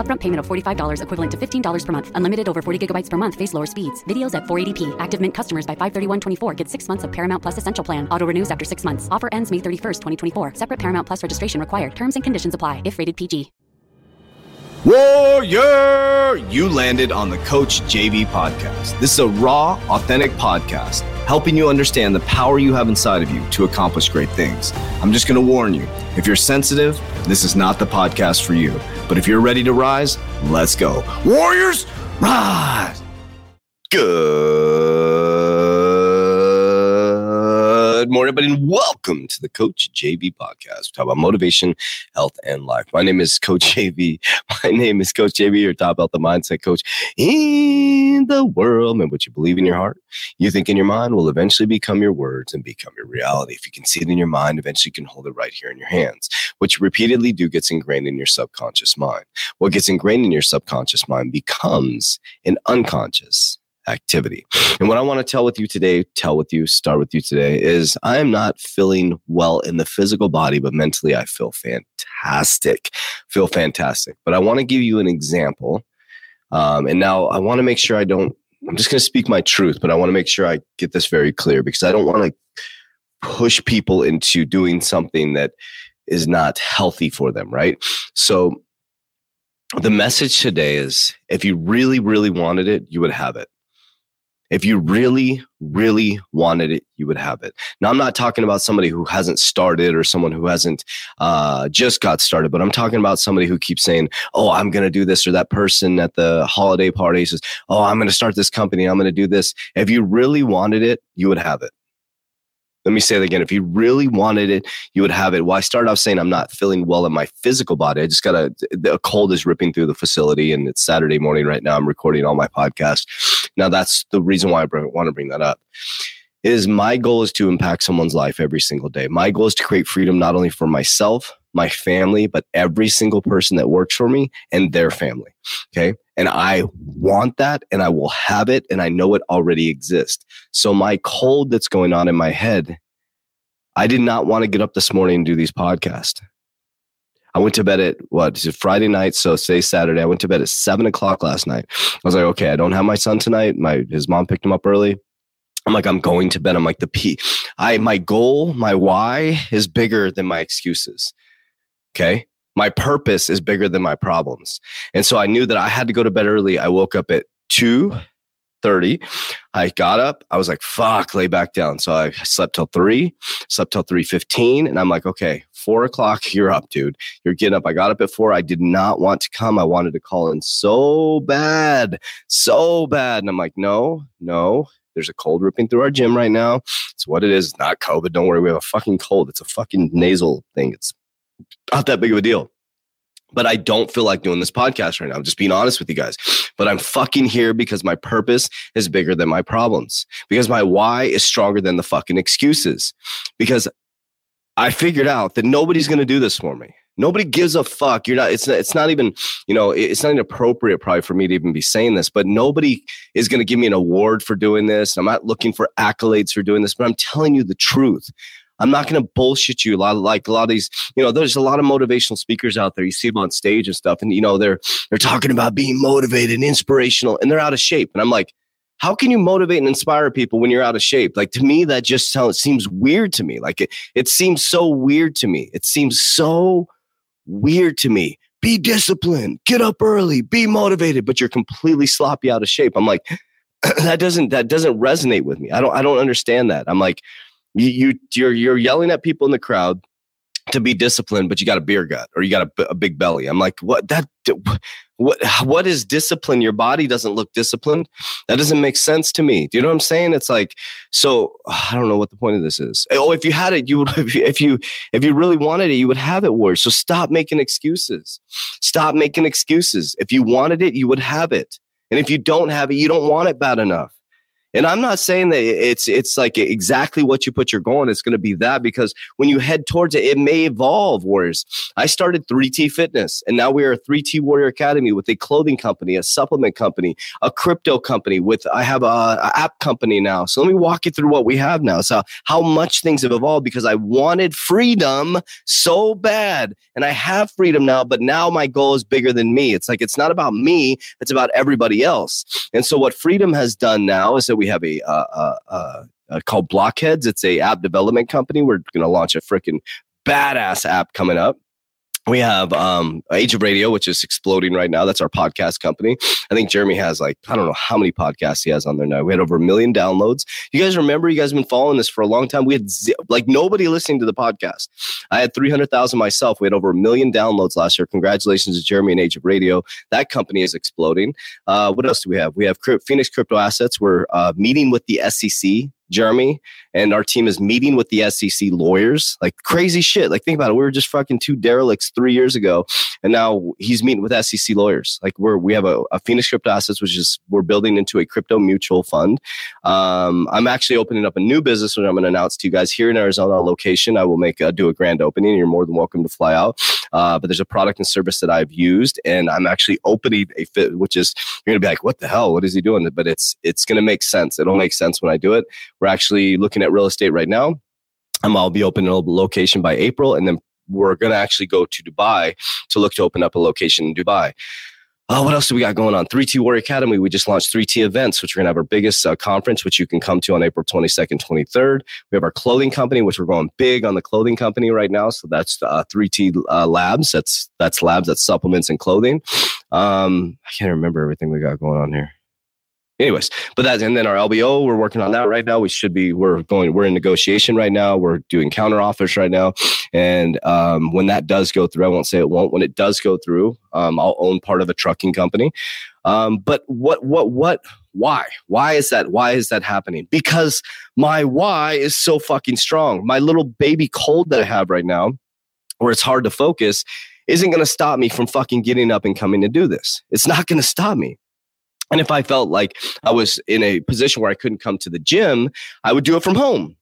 Upfront payment of $45 equivalent to $15 per month. Unlimited over 40 gigabytes per month. Face lower speeds. Videos at 480p. Active Mint customers by 531.24 get six months of Paramount Plus Essential Plan. Auto renews after six months. Offer ends May 31st, 2024. Separate Paramount Plus registration required. Terms and conditions apply if rated PG. Warrior! You landed on the Coach JV podcast. This is a raw, authentic podcast helping you understand the power you have inside of you to accomplish great things. I'm just going to warn you if you're sensitive, this is not the podcast for you. But if you're ready to rise, let's go. Warriors, rise! Good morning, everybody, and welcome to the Coach JV podcast. We talk about motivation, health, and life. My name is Coach JV. My name is Coach JV, your top health and mindset coach in the world. And what you believe in your heart, you think in your mind will eventually become your words and become your reality. If you can see it in your mind, eventually you can hold it right here in your hands. What you repeatedly do gets ingrained in your subconscious mind. What gets ingrained in your subconscious mind becomes an unconscious activity. And what I want to tell with you today, tell with you, start with you today is I am not feeling well in the physical body, but mentally I feel fantastic. Feel fantastic. But I want to give you an example. Um, and now I want to make sure I don't, I'm just going to speak my truth, but I want to make sure I get this very clear because I don't want to push people into doing something that is not healthy for them, right? So the message today is if you really, really wanted it, you would have it. If you really, really wanted it, you would have it. Now, I'm not talking about somebody who hasn't started or someone who hasn't uh, just got started, but I'm talking about somebody who keeps saying, Oh, I'm going to do this, or that person at the holiday party says, Oh, I'm going to start this company. I'm going to do this. If you really wanted it, you would have it. Let me say that again. If you really wanted it, you would have it. Well, I started off saying I'm not feeling well in my physical body. I just got a, a cold is ripping through the facility and it's Saturday morning right now. I'm recording all my podcast. Now that's the reason why I want to bring that up is my goal is to impact someone's life every single day. My goal is to create freedom not only for myself, my family, but every single person that works for me and their family. Okay. And I want that and I will have it and I know it already exists. So my cold that's going on in my head, I did not want to get up this morning and do these podcasts. I went to bed at what is it Friday night? So say Saturday. I went to bed at seven o'clock last night. I was like, okay, I don't have my son tonight. My his mom picked him up early. I'm like, I'm going to bed. I'm like the P. I my goal, my why is bigger than my excuses. Okay. My purpose is bigger than my problems. And so I knew that I had to go to bed early. I woke up at 2 30. I got up. I was like, fuck, lay back down. So I slept till three, slept till 3.15. And I'm like, okay, four o'clock, you're up, dude. You're getting up. I got up at four. I did not want to come. I wanted to call in so bad, so bad. And I'm like, no, no, there's a cold ripping through our gym right now. It's what it is. It's not COVID. Don't worry. We have a fucking cold. It's a fucking nasal thing. It's not that big of a deal. But I don't feel like doing this podcast right now. I'm just being honest with you guys. But I'm fucking here because my purpose is bigger than my problems. Because my why is stronger than the fucking excuses. Because I figured out that nobody's going to do this for me. Nobody gives a fuck. You're not. It's not, it's not even. You know. It's not inappropriate probably for me to even be saying this. But nobody is going to give me an award for doing this. I'm not looking for accolades for doing this. But I'm telling you the truth. I'm not going to bullshit you. A lot of, like a lot of these, you know, there's a lot of motivational speakers out there. You see them on stage and stuff, and you know they're they're talking about being motivated, and inspirational, and they're out of shape. And I'm like, how can you motivate and inspire people when you're out of shape? Like to me, that just sounds seems weird to me. Like it, it seems so weird to me. It seems so weird to me. Be disciplined, get up early, be motivated, but you're completely sloppy out of shape. I'm like, that doesn't that doesn't resonate with me. I don't I don't understand that. I'm like, you, you you're you're yelling at people in the crowd to be disciplined, but you got a beer gut or you got a, a big belly. I'm like, what that, what, what is discipline? Your body doesn't look disciplined. That doesn't make sense to me. Do you know what I'm saying? It's like, so I don't know what the point of this is. Oh, if you had it, you would, if you, if you really wanted it, you would have it worse. So stop making excuses. Stop making excuses. If you wanted it, you would have it. And if you don't have it, you don't want it bad enough. And I'm not saying that it's it's like exactly what you put your goal it's going to be that because when you head towards it, it may evolve. Warriors, I started 3T Fitness, and now we are a 3T Warrior Academy with a clothing company, a supplement company, a crypto company. With I have a, a app company now. So let me walk you through what we have now. So how much things have evolved because I wanted freedom so bad, and I have freedom now. But now my goal is bigger than me. It's like it's not about me; it's about everybody else. And so what freedom has done now is that we have a, uh, uh, uh, called Blockheads. It's a app development company. We're going to launch a freaking badass app coming up. We have um, Age of Radio, which is exploding right now. That's our podcast company. I think Jeremy has like, I don't know how many podcasts he has on there now. We had over a million downloads. You guys remember, you guys have been following this for a long time. We had z- like nobody listening to the podcast. I had 300,000 myself. We had over a million downloads last year. Congratulations to Jeremy and Age of Radio. That company is exploding. Uh, what else do we have? We have Phoenix Crypto Assets. We're uh, meeting with the SEC Jeremy, and our team is meeting with the SEC lawyers. Like crazy shit. Like think about it. We were just fucking two derelicts three years ago, and now he's meeting with SEC lawyers. Like we're we have a, a Phoenix Crypto Assets, which is we're building into a crypto mutual fund. Um, I'm actually opening up a new business, which I'm going to announce to you guys here in Arizona location. I will make do a grand opening. You're more than welcome to fly out. Uh, but there's a product and service that I've used, and I'm actually opening a fit, which is you're going to be like, what the hell? What is he doing? But it's it's going to make sense. It'll make sense when I do it we're actually looking at real estate right now. Um, I'll be opening a location by April, and then we're going to actually go to Dubai to look to open up a location in Dubai. Uh, what else do we got going on? 3T Warrior Academy. We just launched 3T events, which we're going to have our biggest uh, conference, which you can come to on April 22nd, 23rd. We have our clothing company, which we're going big on the clothing company right now. So that's uh, 3T uh, Labs. That's that's labs, that's supplements and clothing. Um, I can't remember everything we got going on here anyways, but that and then our LBO, we're working on that right now. We should be we're going we're in negotiation right now. We're doing counter offers right now, and um, when that does go through, I won't say it won't. When it does go through, um, I'll own part of a trucking company. Um, but what what what why why is that why is that happening? Because my why is so fucking strong. My little baby cold that I have right now, where it's hard to focus. Isn't going to stop me from fucking getting up and coming to do this. It's not going to stop me. And if I felt like I was in a position where I couldn't come to the gym, I would do it from home.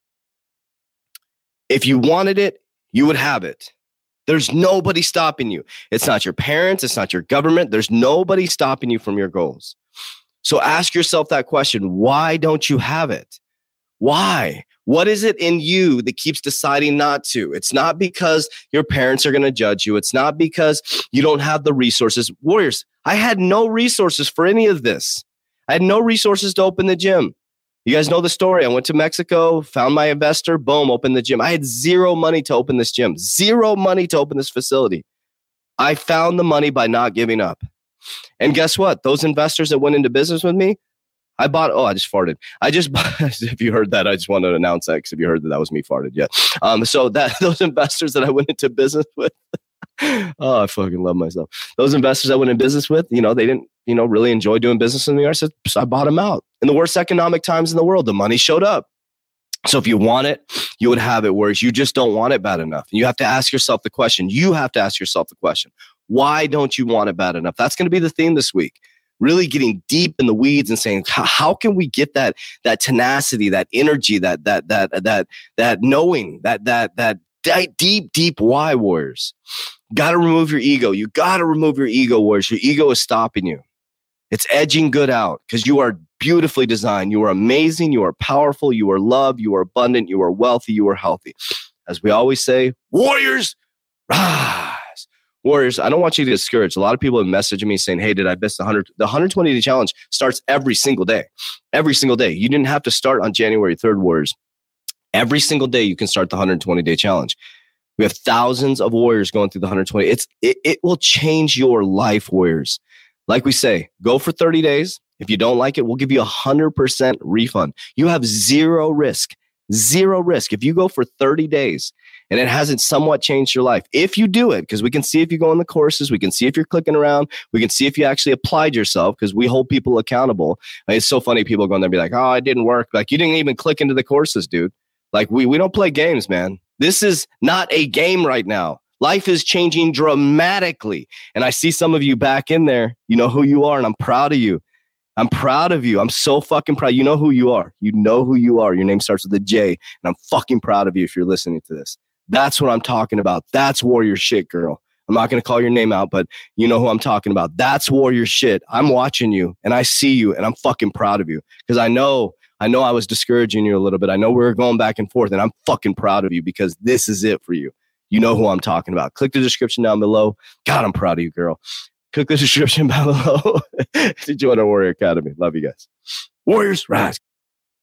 If you wanted it, you would have it. There's nobody stopping you. It's not your parents, it's not your government. There's nobody stopping you from your goals. So ask yourself that question why don't you have it? Why? What is it in you that keeps deciding not to? It's not because your parents are going to judge you. It's not because you don't have the resources. Warriors, I had no resources for any of this. I had no resources to open the gym. You guys know the story. I went to Mexico, found my investor, boom, opened the gym. I had zero money to open this gym, zero money to open this facility. I found the money by not giving up. And guess what? Those investors that went into business with me, I bought. Oh, I just farted. I just bought. if you heard that, I just wanted to announce that because if you heard that, that was me farted. Yeah. Um. So that those investors that I went into business with, oh, I fucking love myself. Those investors I went in business with, you know, they didn't, you know, really enjoy doing business in the US. So I bought them out. In the worst economic times in the world, the money showed up. So if you want it, you would have it, whereas you just don't want it bad enough. You have to ask yourself the question. You have to ask yourself the question. Why don't you want it bad enough? That's going to be the theme this week. Really getting deep in the weeds and saying, how can we get that that tenacity, that energy, that that that that that knowing, that that that deep, deep why warriors? Got to remove your ego. You got to remove your ego, warriors. Your ego is stopping you. It's edging good out because you are beautifully designed. You are amazing. You are powerful. You are loved. You are abundant. You are wealthy. You are healthy. As we always say, warriors, rise. Warriors, I don't want you to get discouraged. A lot of people have messaged me saying, Hey, did I miss the 100? The 120 day challenge starts every single day. Every single day. You didn't have to start on January 3rd, Warriors. Every single day, you can start the 120 day challenge. We have thousands of warriors going through the 120. It's it, it will change your life, warriors. Like we say, go for 30 days. If you don't like it, we'll give you a hundred percent refund. You have zero risk, zero risk. If you go for 30 days and it hasn't somewhat changed your life. If you do it, because we can see if you go in the courses, we can see if you're clicking around, we can see if you actually applied yourself because we hold people accountable. It's so funny people going there and be like, oh, it didn't work. Like you didn't even click into the courses, dude. Like we we don't play games, man. This is not a game right now. Life is changing dramatically. And I see some of you back in there. You know who you are, and I'm proud of you. I'm proud of you. I'm so fucking proud. You know who you are. You know who you are. Your name starts with a J, and I'm fucking proud of you if you're listening to this. That's what I'm talking about. That's warrior shit, girl. I'm not going to call your name out, but you know who I'm talking about. That's warrior shit. I'm watching you and I see you and I'm fucking proud of you because I know, I know I was discouraging you a little bit. I know we are going back and forth and I'm fucking proud of you because this is it for you. You know who I'm talking about. Click the description down below. God, I'm proud of you, girl. Click the description below to join our Warrior Academy. Love you guys. Warriors, rise.